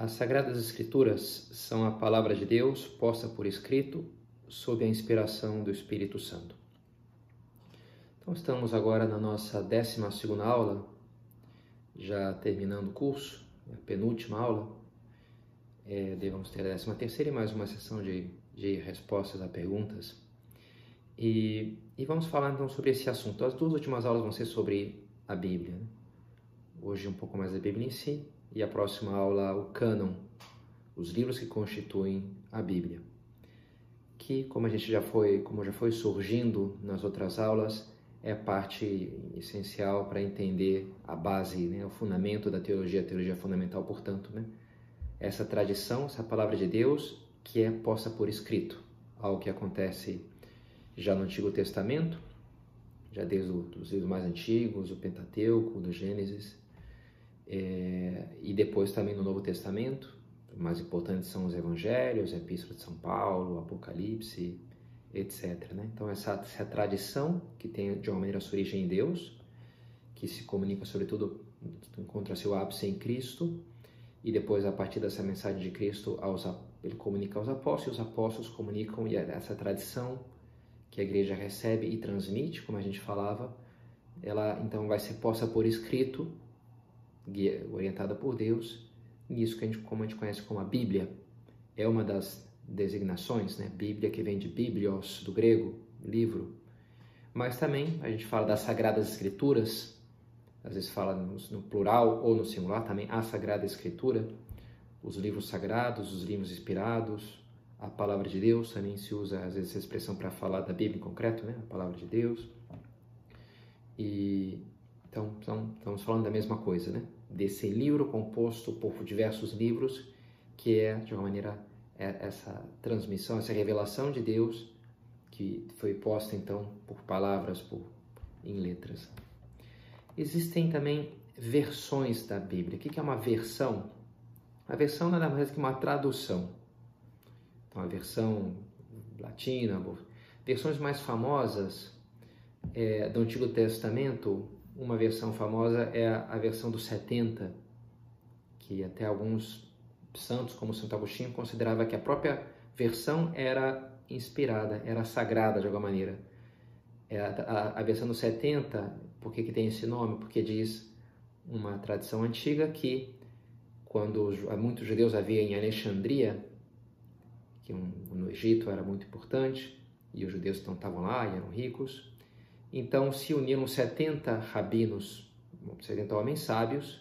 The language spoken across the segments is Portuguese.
As Sagradas Escrituras são a palavra de Deus posta por escrito sob a inspiração do Espírito Santo. Então, estamos agora na nossa 12 aula, já terminando o curso, a penúltima aula. É, devemos ter a 13 terceira e mais uma sessão de, de respostas a perguntas. E, e, vamos falar então sobre esse assunto. As duas últimas aulas vão ser sobre a Bíblia. Né? Hoje um pouco mais da Bíblia em si e a próxima aula o cânon, os livros que constituem a Bíblia. Que, como a gente já foi, como já foi surgindo nas outras aulas, é parte essencial para entender a base, né, o fundamento da teologia, a teologia fundamental, portanto, né? Essa tradição, essa palavra de Deus que é posta por escrito, algo que acontece já no Antigo Testamento, já desde os livros mais antigos, o Pentateuco, do Gênesis, é, e depois também no Novo Testamento, mais importantes são os Evangelhos, a Epístola de São Paulo, o Apocalipse, etc. Né? Então, essa, essa tradição que tem de uma maneira sua origem em Deus, que se comunica, sobretudo, encontra seu ápice em Cristo, e depois, a partir dessa mensagem de Cristo, aos, ele comunica aos apóstolos, e os apóstolos comunicam, e essa tradição que a igreja recebe e transmite, como a gente falava, ela então vai ser posta por escrito guia, orientada por Deus, nisso que a gente, como a gente conhece como a Bíblia, é uma das designações, né? Bíblia que vem de biblios, do grego, livro. Mas também a gente fala das Sagradas Escrituras, às vezes fala no, no plural ou no singular também, a Sagrada Escritura, os livros sagrados, os livros inspirados, a Palavra de Deus, também se usa às vezes essa expressão para falar da Bíblia em concreto, né? A Palavra de Deus. E então, então, estamos falando da mesma coisa, né? Desse livro composto por diversos livros, que é, de uma maneira, é essa transmissão, essa revelação de Deus, que foi posta, então, por palavras, por, em letras. Existem também versões da Bíblia. O que é uma versão? A versão nada mais que uma tradução. Então, a versão latina, versões mais famosas é, do Antigo Testamento, uma versão famosa é a, versão dos 70, que até alguns santos, como Santo Agostinho, considerava que a própria versão era inspirada, era sagrada de alguma maneira. É a, versão dos 70, por que, que tem esse nome? Porque diz uma tradição antiga que quando muitos judeus havia em Alexandria, que no Egito era muito importante, e os judeus então estavam lá e eram ricos, então se uniram 70 rabinos, 70 homens sábios,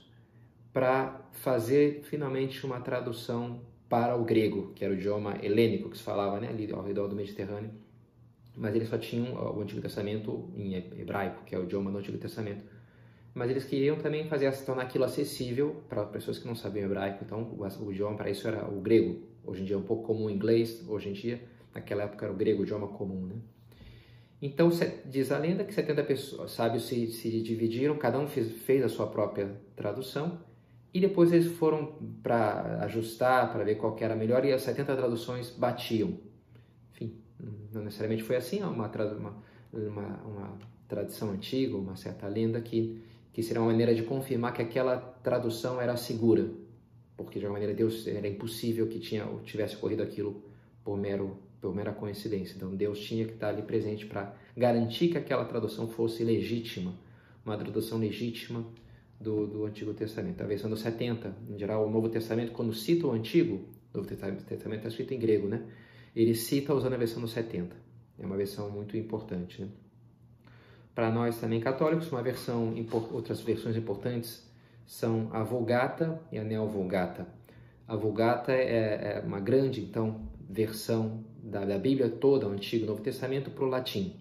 para fazer finalmente uma tradução para o grego, que era o idioma helênico que se falava né, ali ao redor do Mediterrâneo. Mas eles só tinham o Antigo Testamento em hebraico, que é o idioma do Antigo Testamento. Mas eles queriam também fazer tornar aquilo acessível para pessoas que não sabiam hebraico. Então, o, idioma para isso era o grego. Hoje em dia é um pouco comum o inglês, hoje em dia, naquela época era o grego, o idioma comum, né? Então, diz a lenda que 70 pessoas, sábios se, se dividiram, cada um fez, fez, a sua própria tradução, e depois eles foram para ajustar, para ver qual era melhor, e as 70 traduções batiam. Enfim, não necessariamente foi assim, é uma, uma, uma, uma tradição antiga, uma certa lenda que, que seria uma maneira de confirmar que aquela tradução era segura, porque de alguma maneira Deus era impossível que tinha, tivesse ocorrido aquilo por mero por mera coincidência. Então Deus tinha que estar ali presente para garantir que aquela tradução fosse legítima, uma tradução legítima do, do Antigo Testamento. A versão dos 70, em geral, o Novo Testamento, quando cita o Antigo, o Novo Testamento está escrito em grego, né? Ele cita usando a versão dos 70. É uma versão muito importante, né? Para nós também católicos, uma versão, outras versões importantes são a Vulgata e a Neo-Vulgata. A Vulgata é, é uma grande, então, versão da, da Bíblia toda, o Antigo e Novo Testamento, para o latim,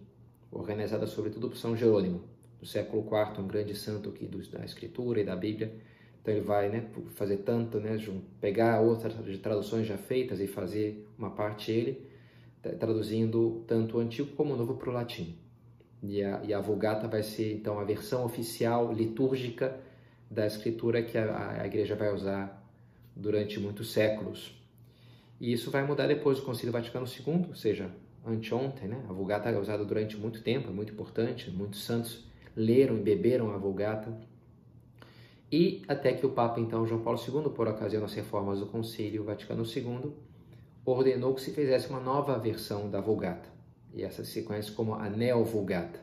organizada sobretudo por São Jerônimo, do século IV, um grande santo aqui do, da Escritura e da Bíblia. Então ele vai né, fazer tanto, né, pegar outras traduções já feitas e fazer uma parte ele, traduzindo tanto o Antigo como o Novo para o latim. E a, e a Vulgata vai ser então a versão oficial litúrgica da Escritura que a, a Igreja vai usar durante muitos séculos. E isso vai mudar depois do Concílio Vaticano II, ou seja, anteontem, né? A Vulgata é usada durante muito tempo, é muito importante, muitos santos leram e beberam a Vulgata. E até que o Papa, então, João Paulo II, por ocasião das reformas do Concílio Vaticano II, ordenou que se fizesse uma nova versão da Vulgata. E essa se conhece como a Neo-Vulgata.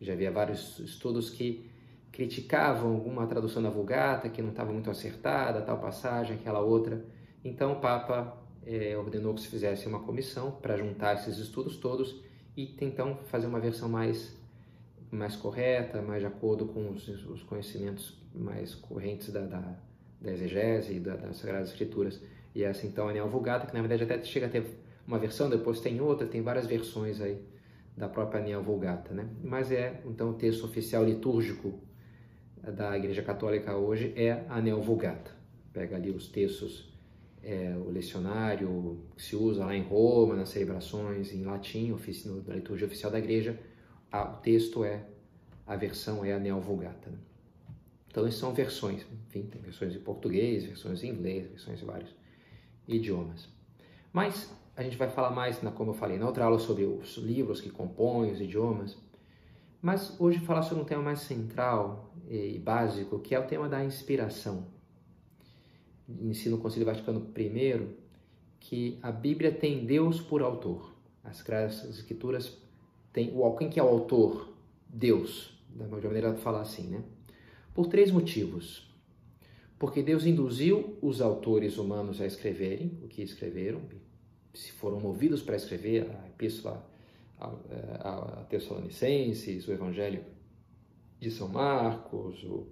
Já havia vários estudos que criticavam alguma tradução da Vulgata que não estava muito acertada, tal passagem, aquela outra. Então o Papa é, ordenou que se fizesse uma comissão para juntar esses estudos todos e tentar fazer uma versão mais mais correta, mais de acordo com os, os conhecimentos mais correntes da, da, da exegese e da, das Sagradas Escrituras. E essa então é a Neo Vulgata, que na verdade até chega a ter uma versão, depois tem outra, tem várias versões aí da própria Neo Vulgata, né? Mas é então o texto oficial litúrgico da Igreja Católica hoje é a Neo Vulgata. Pega ali os textos, é, o lecionário que se usa lá em Roma, nas celebrações em latim, na liturgia oficial da Igreja, a, o texto é, a versão é a Neo Vulgata. Né? Então, são versões, enfim, tem versões em português, versões em inglês, versões em vários idiomas. Mas a gente vai falar mais, como eu falei, na outra aula sobre os livros que compõem os idiomas, mas hoje falar sobre um tema mais central e básico, que é o tema da inspiração. Ensino o Conselho Vaticano I que a Bíblia tem Deus por autor. As Sagradas Escrituras têm o quem que é o autor? Deus, da maneira de falar assim, né? Por três motivos. Porque Deus induziu os autores humanos a escreverem o que escreveram, se foram movidos para escrever a epístola a, a, a Tessalonicenses, o Evangelho de São Marcos, o,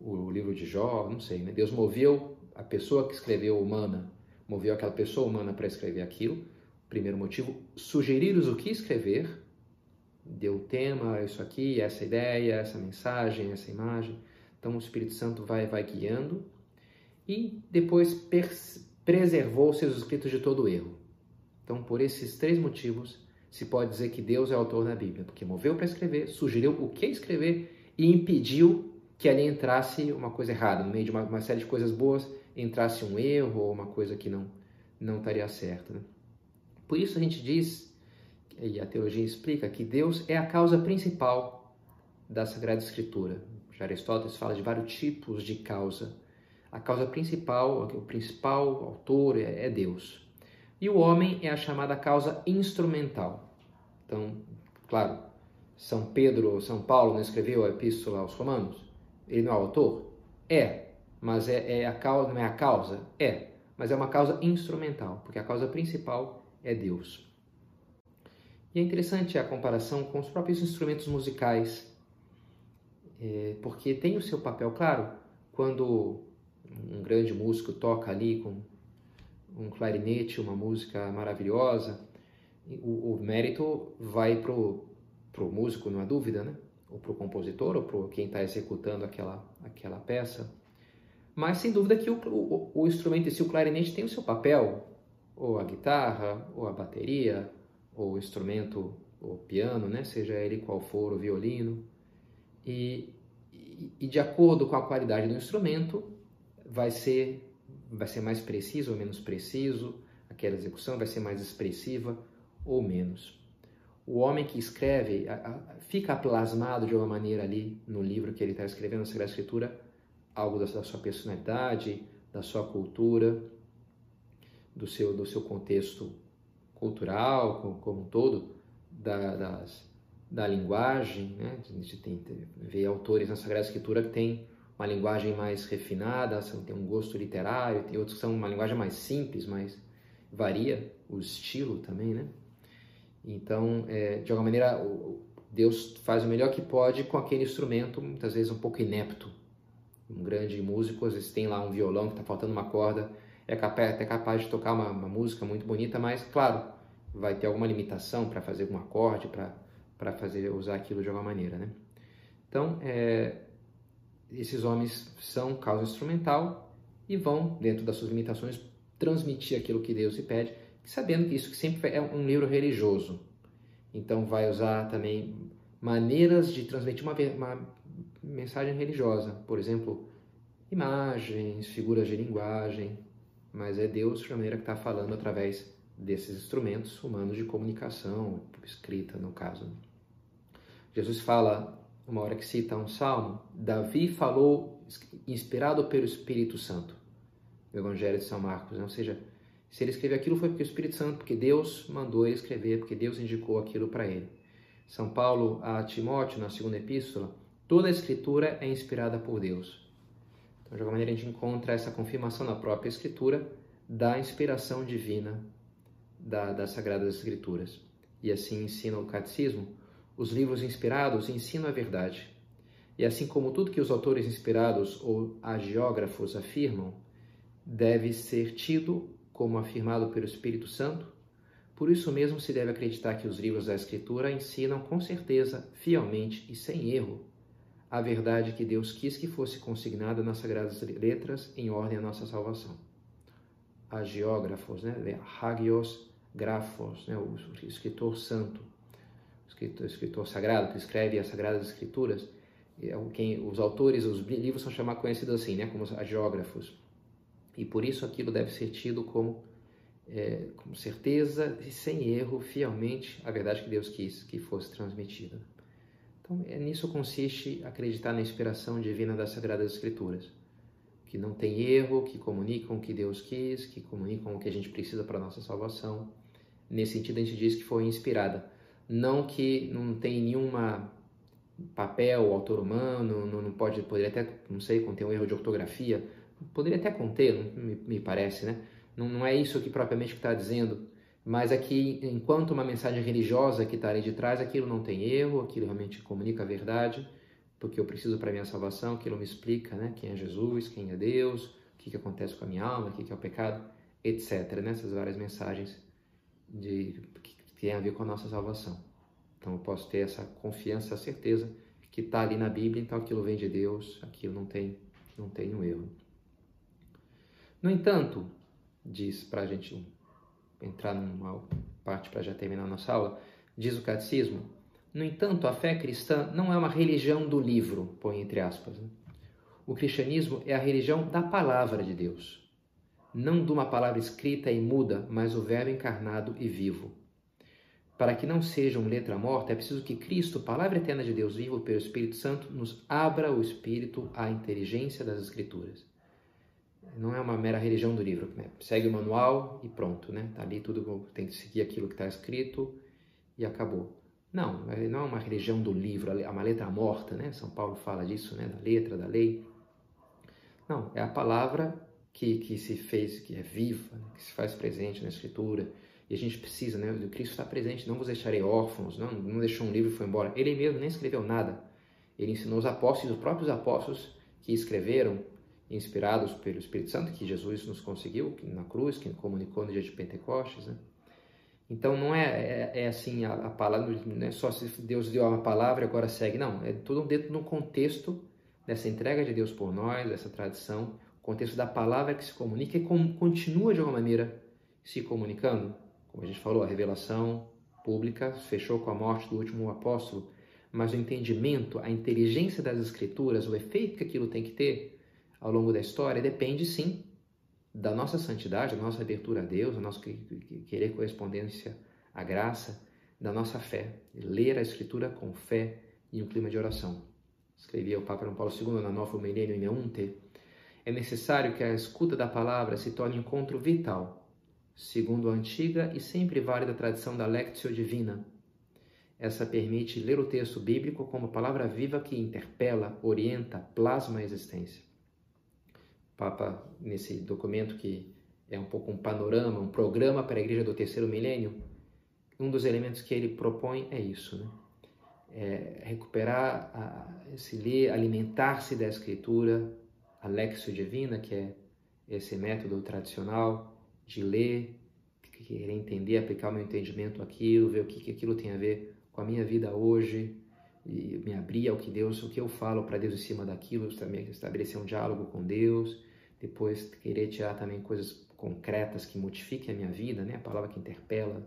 o livro de Jó, não sei, né? Deus moveu a pessoa que escreveu humana, moveu aquela pessoa humana para escrever aquilo. Primeiro motivo, sugerir-os o que escrever, deu tema, isso aqui, essa ideia, essa mensagem, essa imagem. Então o Espírito Santo vai, vai guiando e depois preservou seus escritos de todo erro. Então, por esses três motivos, se pode dizer que Deus é autor da Bíblia, porque moveu para escrever, sugeriu o que escrever e impediu que ali entrasse uma coisa errada, no meio de uma, uma série de coisas boas, entrasse um erro ou uma coisa que não, não estaria certa. Né? Por isso a gente diz, e a teologia explica, que Deus é a causa principal da Sagrada Escritura. Já Aristóteles fala de vários tipos de causa. A causa principal, o principal autor é, é Deus. E o homem é a chamada causa instrumental. Então, claro, São Pedro São Paulo não escreveu a epístola aos Romanos? Ele não é autor? É, mas é, é a causa, não é a causa? É, mas é uma causa instrumental, porque a causa principal é Deus. E é interessante a comparação com os próprios instrumentos musicais, é, porque tem o seu papel, claro, quando um grande músico toca ali com um clarinete, uma música maravilhosa, o, o mérito vai para o músico, não há dúvida, né? ou para o compositor, ou para quem está executando aquela, aquela peça. Mas sem dúvida que o, o, o instrumento em si, o clarinete, tem o seu papel, ou a guitarra, ou a bateria, ou o instrumento, o piano, né? seja ele qual for, o violino. E, e, e de acordo com a qualidade do instrumento, vai ser vai ser mais preciso ou menos preciso, aquela execução vai ser mais expressiva ou menos. O homem que escreve fica plasmado de uma maneira ali no livro que ele está escrevendo, na Sagrada Escritura, algo da, sua personalidade, da sua cultura, do seu, do seu contexto cultural como, como um todo, da, das, da linguagem. Né? A gente tem, vê autores na Sagrada Escritura que têm uma linguagem mais refinada, tem um gosto literário, tem outros que são uma linguagem mais simples, mas varia o estilo também, né? Então, é, de alguma maneira, Deus faz o melhor que pode com aquele instrumento, muitas vezes um pouco inepto. Um grande músico, às vezes tem lá um violão que está faltando uma corda, é capaz, até capaz de tocar uma, uma música muito bonita, mas, claro, vai ter alguma limitação para fazer um acorde, para fazer usar aquilo de alguma maneira, né? Então, é, esses homens são causa instrumental e vão, dentro das suas limitações, transmitir aquilo que Deus lhe pede, sabendo que isso sempre é um livro religioso. Então vai usar também maneiras de transmitir uma, uma mensagem religiosa, por exemplo, imagens, figuras de linguagem, mas é Deus de maneira que está falando através desses instrumentos humanos de comunicação, escrita no caso. Jesus fala uma hora que cita um salmo, Davi falou inspirado pelo Espírito Santo. O Evangelho de São Marcos, né? ou seja, se ele escreveu aquilo foi porque o Espírito Santo, porque Deus mandou ele escrever, porque Deus indicou aquilo para ele. São Paulo a Timóteo, na segunda epístola, toda a escritura é inspirada por Deus. Então, de alguma maneira, a gente encontra essa confirmação na própria escritura da inspiração divina da, das Sagradas Escrituras. E assim ensina o catecismo, os livros inspirados ensinam a verdade. E assim como tudo que os autores inspirados ou agiógrafos afirmam deve ser tido como afirmado pelo Espírito Santo, por isso mesmo se deve acreditar que os livros da Escritura ensinam com certeza, fielmente e sem erro a verdade que Deus quis que fosse consignada nas Sagradas Letras em ordem à nossa salvação. Agiógrafos, né? Hagios grafos, né? o escritor santo, o escritor, escritor sagrado que escreve as Sagradas Escrituras, é quem, os autores, os livros são chamados conhecidos assim, né? como agiógrafos. E por isso aquilo deve ser tido como, é, com certeza e sem erro, fielmente, a verdade que Deus quis que fosse transmitida. Então, é, nisso consiste acreditar na inspiração divina das Sagradas Escrituras, que não tem erro, que comunicam o que Deus quis, que comunicam o que a gente precisa para a nossa salvação. Nesse sentido, a gente diz que foi inspirada. Não que não tem nenhuma papel, autor humano, não, não pode, poderia até, não sei, conter um erro de ortografia, poderia até conter, me, me parece, né? Não, não, é isso que propriamente está dizendo, mas aqui, enquanto uma mensagem religiosa que está ali de trás, aquilo não tem erro, aquilo realmente comunica a verdade, porque eu preciso para minha salvação, aquilo me explica, né? Quem é Jesus, quem é Deus, o que, que acontece com a minha alma, o que, que é o pecado, etc. Nessas várias mensagens de, que tem a ver com a nossa salvação. Então eu posso ter essa confiança, essa certeza que está ali na Bíblia, então aquilo vem de Deus, aquilo não tem, não tem um erro. No entanto, diz para a gente entrar numa parte para já terminar nossa aula, diz o catecismo, no entanto, a fé cristã não é uma religião do livro, põe entre aspas. Né? O cristianismo é a religião da palavra de Deus, não de uma palavra escrita e muda, mas o verbo encarnado e vivo. Para que não seja uma letra morta, é preciso que Cristo, palavra eterna de Deus vivo pelo Espírito Santo, nos abra o espírito à inteligência das Escrituras. Não é uma mera religião do livro. Né? Segue o manual e pronto, né? Tá ali tudo, tem que seguir aquilo que está escrito e acabou. Não, não é uma religião do livro, é uma letra morta, né? São Paulo fala disso, né? Da letra, da lei. Não, é a palavra que, que se fez, que é viva, né? que se faz presente na Escritura. E a gente precisa, né? O Cristo está presente, não vos deixarei órfãos, não, não deixou um livro e foi embora. Ele mesmo nem escreveu nada. Ele ensinou os apóstolos, os próprios apóstolos que escreveram, inspirados pelo Espírito Santo, que Jesus nos conseguiu na cruz, que comunicou no dia de Pentecostes, né? Então não é, é, é assim a, a, palavra, não é só se Deus deu uma palavra e agora segue, não. É tudo dentro do contexto dessa entrega de Deus por nós, dessa tradição, contexto da palavra que se comunica e com, continua de alguma maneira se comunicando. Como a gente falou, a revelação pública fechou com a morte do último apóstolo, mas o entendimento, a inteligência das escrituras, o efeito que aquilo tem que ter ao longo da história depende sim da nossa santidade, da nossa abertura a Deus, da nossa querer correspondência à graça, da nossa fé. Ler a Escritura com fé e um clima de oração. Escrevia o Papa João Paulo II na Nova Milênio em Meunte. É necessário que a escuta da palavra se torne um encontro vital, segundo a antiga e sempre válida tradição da Lectio Divina. Essa permite ler o texto bíblico como palavra viva que interpela, orienta, plasma a existência. Papa, nesse documento que é um pouco um panorama, um programa para a igreja do terceiro milênio, um dos elementos que ele propõe é isso, né? É recuperar, a, se ler, alimentar-se da escritura, a lexio divina, que é esse método tradicional de ler, querer entender, aplicar o meu entendimento aquilo, ver o que, que aquilo tem a ver com a minha vida hoje, e me abrir ao que Deus, o que eu falo para Deus em cima daquilo, também estabelecer um diálogo com Deus, depois querer tirar também coisas concretas que modifiquem a minha vida, né? A palavra que interpela,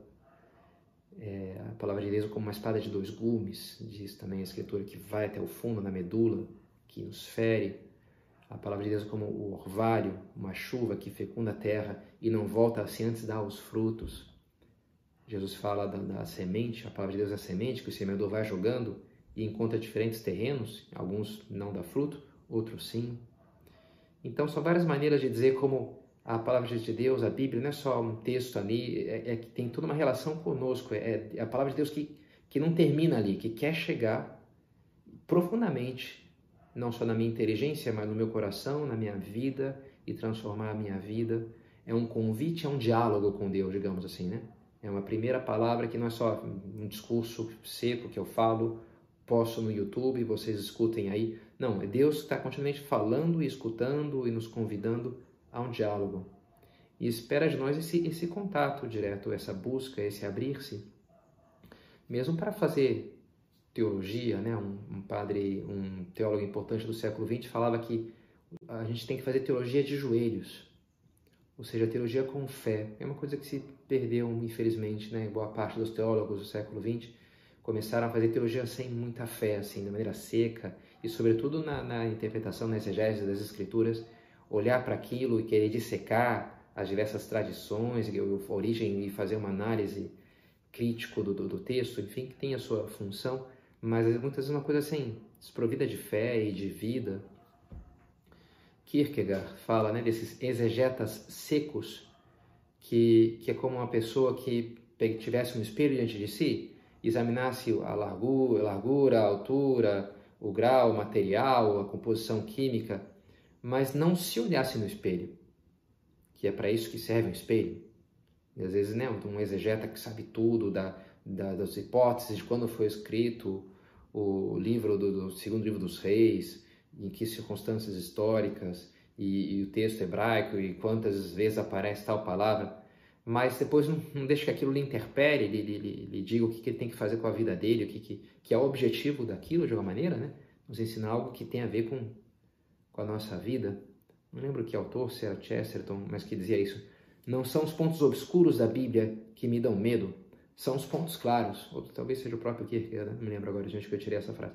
é, a palavra de Deus como uma espada de dois gumes, diz também a escritura que vai até o fundo, na medula, que nos fere. A palavra de Deus como o orvalho, uma chuva que fecunda a terra e não volta assim antes de dar os frutos. Jesus fala da, da semente, a palavra de Deus é a semente que o semeador vai jogando e encontra diferentes terrenos, alguns não dá fruto, outros sim, Então, são várias maneiras de dizer como a palavra de Deus, a Bíblia, não é só um texto ali, é, é que tem toda uma relação conosco. É, é a palavra de Deus que, que não termina ali, que quer chegar profundamente, não só na minha inteligência, mas no meu coração, na minha vida e transformar a minha vida. É um convite, é um diálogo com Deus, digamos assim, né? É uma primeira palavra que não é só um discurso seco que eu falo, posto no YouTube, vocês escutem aí. Não, é Deus que está continuamente falando e escutando e nos convidando a um diálogo. E espera de nós esse, esse contato direto, essa busca, esse abrir-se. Mesmo para fazer teologia, né? Um, um, padre, um teólogo importante do século XX falava que a gente tem que fazer teologia de joelhos, ou seja, teologia com fé. É uma coisa que se perdeu, infelizmente, né? Boa parte dos teólogos do século XX começaram a fazer teologia sem muita fé, assim, de maneira seca, e sobretudo na, na interpretação, na exegese das escrituras, olhar para aquilo e querer dissecar as diversas tradições, a origem e fazer uma análise crítico do, do, do, texto, enfim, que tem a sua função, mas muitas vezes uma coisa assim, desprovida de fé e de vida. Kierkegaard fala né, desses exegetas secos, que, que é como uma pessoa que tivesse um espelho diante de si, examinasse a largura, a, largura, a altura, o grau, o material, a composição química, mas não se olhasse no espelho, que é para isso que serve um espelho. E às vezes, né, um exegeta que sabe tudo da, da, das hipóteses de quando foi escrito o livro do, do, segundo livro dos reis, em que circunstâncias históricas e, e, o texto hebraico e quantas vezes aparece tal palavra, mas depois não, não deixa que aquilo lhe interpere, lhe, lhe, lhe, diga o que, que, ele tem que fazer com a vida dele, o que, que, que é o objetivo daquilo de alguma maneira, né? Nos ensina algo que tem a ver com com a nossa vida. Não lembro que autor, se era Chesterton, mas que dizia isso. Não são os pontos obscuros da Bíblia que me dão medo, são os pontos claros. Ou talvez seja o próprio Kierkegaard, né? não me lembro agora de onde que eu tirei essa frase.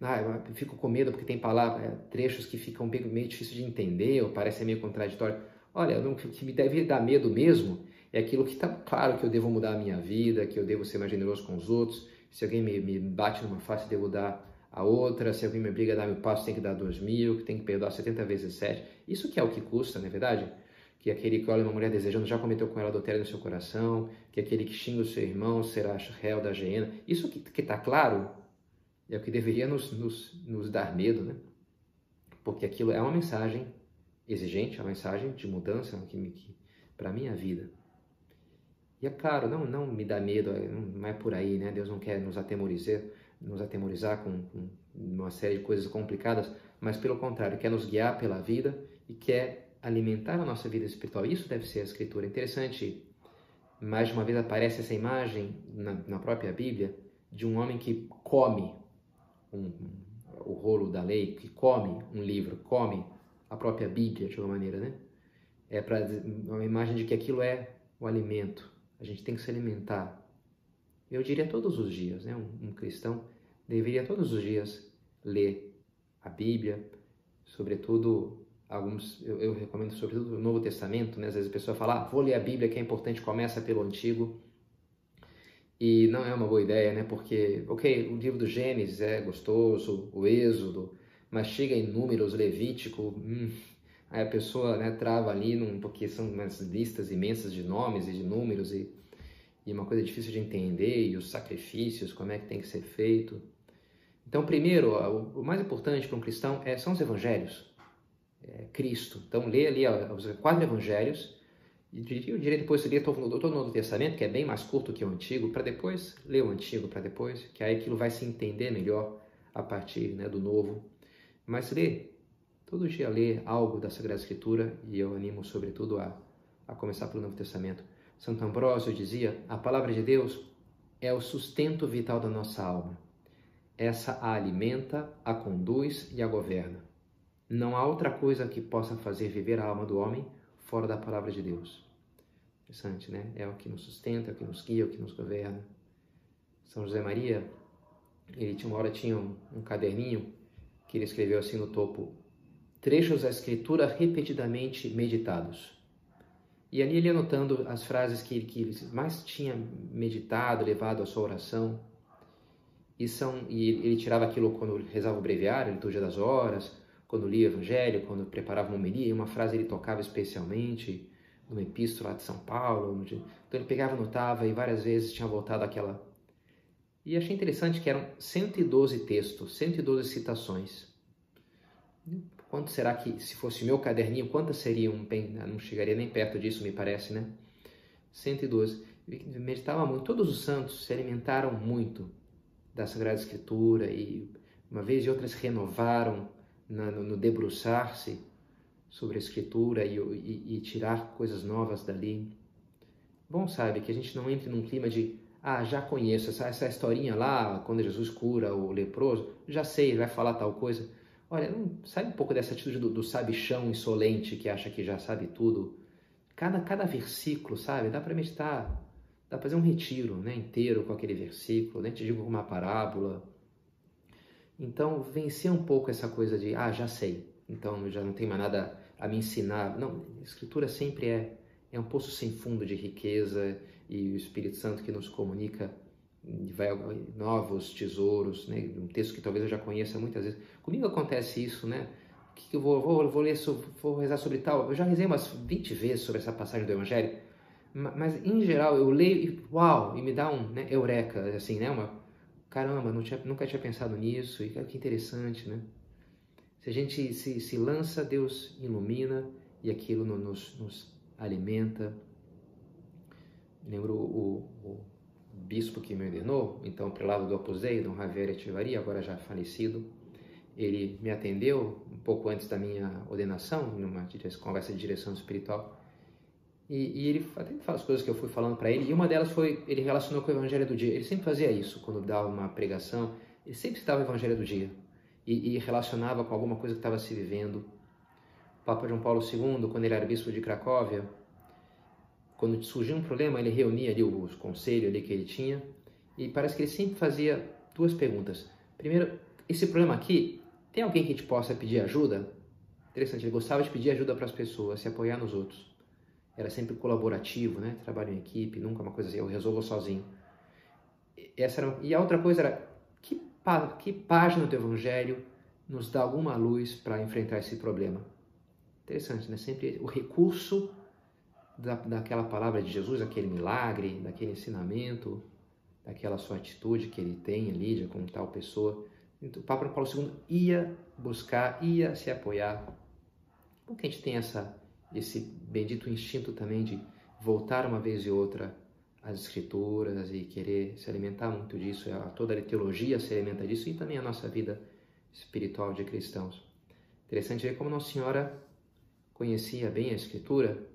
Ah, eu fico com medo porque tem palavras, é, trechos que ficam meio, meio difícil de entender ou parecem meio contraditórios. Olha, o que me deve dar medo mesmo é aquilo que está claro que eu devo mudar a minha vida, que eu devo ser mais generoso com os outros. Se alguém me, me bate numa face, devo dar a outra, se alguém me obriga a dar mil passos, tem que dar dois mil, que tem que perdoar 70 vezes sete. Isso que é o que custa, não é verdade? Que aquele que olha uma mulher desejando já cometeu com ela adultério no seu coração, que aquele que xinga o seu irmão será réu da hiena. Isso que está claro é o que deveria nos, nos, nos dar medo, né? Porque aquilo é uma mensagem exigente, é uma mensagem de mudança que, que, para a minha vida. E é claro, não, não me dá medo, não é por aí, né? Deus não quer nos atemorizar, nos atemorizar com, com uma série de coisas complicadas, mas pelo contrário, quer nos guiar pela vida e quer alimentar a nossa vida espiritual. Isso deve ser a Escritura. Interessante, mais de uma vez aparece essa imagem na, na própria Bíblia de um homem que come um, o rolo da lei, que come um livro, come a própria Bíblia de alguma maneira, né? É para uma imagem de que aquilo é o alimento. A gente tem que se alimentar. Eu diria todos os dias, né? Um, um cristão deveria todos os dias ler a Bíblia, sobretudo alguns, eu, eu, recomendo sobretudo o Novo Testamento, né? Às vezes a pessoa fala, ah, vou ler a Bíblia que é importante, começa pelo Antigo. E não é uma boa ideia, né? Porque, ok, o livro do Gênesis é gostoso, o Êxodo, mas chega em Números, Levítico, hum, aí a pessoa né, trava ali, num, porque são umas listas imensas de nomes e de números e e uma coisa difícil de entender, e os sacrifícios, como é que tem que ser feito. Então, primeiro, o mais importante para um cristão é, são os evangelhos, é Cristo. Então, lê ali os quatro evangelhos, e eu diria depois ler todo, todo o Novo Testamento, que é bem mais curto que o Antigo, para depois ler o Antigo, para depois, que aí aquilo vai se entender melhor a partir né, do Novo. Mas lê, todo dia lê algo da Sagrada Escritura, e eu animo sobretudo a, a começar pelo Novo Testamento. Santo Ambrósio dizia: a palavra de Deus é o sustento vital da nossa alma. Essa a alimenta, a conduz e a governa. Não há outra coisa que possa fazer viver a alma do homem fora da palavra de Deus. Interessante, né? É o que nos sustenta, é o que nos guia, é o que nos governa. São José Maria, ele tinha uma hora tinha um, um caderninho que ele escreveu assim no topo: trechos da escritura repetidamente meditados. E ali ele anotando as frases que, que ele mais tinha meditado, levado à sua oração. E, são, e ele tirava aquilo quando rezava o breviário, liturgia das horas, quando lia o Evangelho, quando preparava uma homilia, uma frase ele tocava especialmente, numa epístola de São Paulo. Então ele pegava, anotava e várias vezes tinha voltado àquela. E achei interessante que eram 112 textos, 112 citações. Quanto será que, se fosse meu caderninho, quantas seriam? Bem, não chegaria nem perto disso, me parece, né? 112. Meditava muito. Todos os santos se alimentaram muito da Sagrada Escritura e uma vez e outras renovaram no, no debruçar-se sobre a Escritura e, e, e, tirar coisas novas dali. Bom, sabe, que a gente não entre num clima de ah, já conheço essa, essa historinha lá, quando Jesus cura o leproso, já sei, vai falar tal coisa. Olha, sai um pouco dessa atitude do, do sabichão insolente que acha que já sabe tudo. Cada, cada versículo, sabe, dá para meditar, dá para fazer um retiro né, inteiro com aquele versículo, né, te digo uma parábola. Então, vencer um pouco essa coisa de, ah, já sei, então já não tem mais nada a me ensinar. Não, a Escritura sempre é, é um poço sem fundo de riqueza e o Espírito Santo que nos comunica novos tesouros, né? um texto que talvez eu já conheça muitas vezes. Comigo acontece isso, né? Que, eu vou, vou, vou ler, vou rezar sobre tal. Eu já rezei umas 20 vezes sobre essa passagem do Evangelho, mas em geral eu leio e uau, e me dá um né, eureka, assim, né? Uma caramba, tinha, nunca tinha pensado nisso, e que interessante, né? Se a gente se, se lança, Deus ilumina e aquilo nos, nos alimenta. Lembro o, o, bispo que me ordenou, então prelado do Opus Dei, Dom Javier Echevarria, agora já falecido, ele me atendeu um pouco antes da minha ordenação, numa conversa de direção espiritual, e, e ele até fala as coisas que eu fui falando para ele, e uma delas foi, ele relacionou com o Evangelho do Dia. Ele sempre fazia isso, quando dava uma pregação, ele sempre citava o Evangelho do Dia e, e relacionava com alguma coisa que estava se vivendo. O Papa João Paulo II, quando ele era bispo de Cracóvia, quando surgia um problema, ele reunia ali o conselho ali que ele tinha e parece que ele sempre fazia duas perguntas. Primeiro, esse problema aqui, tem alguém que te possa pedir ajuda? Interessante, ele gostava de pedir ajuda para as pessoas, se apoiar nos outros. Era sempre colaborativo, né? Trabalho em equipe, nunca uma coisa assim, eu resolvo sozinho. Essa era... E a outra coisa era, que página do Evangelho nos dá alguma luz para enfrentar esse problema? Interessante, né? Sempre o recurso da, daquela palavra de Jesus, aquele milagre, daquele ensinamento, daquela sua atitude que ele tem ali de como tal pessoa. Então, o Papa Paulo II ia buscar, ia se apoiar. Porque a gente tem essa, esse bendito instinto também de voltar uma vez e outra as escrituras e querer se alimentar muito disso, toda a teologia se alimenta disso e também a nossa vida espiritual de cristãos. Interessante ver como Nossa Senhora conhecia bem a escritura,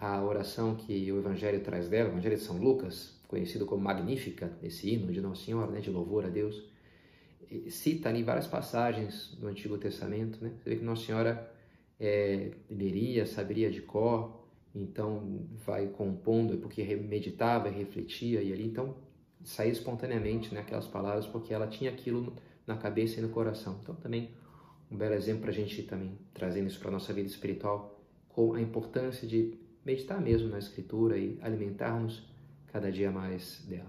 a oração que o Evangelho traz dela, o Evangelho de São Lucas, conhecido como Magnífica, esse hino de Nossa Senhora, né, de louvor a Deus, cita ali várias passagens do Antigo Testamento, né? Você vê que Nossa Senhora é, leria, saberia de cor, então vai compondo, porque meditava, refletia e ali então saía espontaneamente né, aquelas palavras, porque ela tinha aquilo na cabeça e no coração. Então também um belo exemplo para a gente também trazendo isso para a nossa vida espiritual, com a importância de meditar mesmo na Escritura e alimentarmos cada dia mais dela.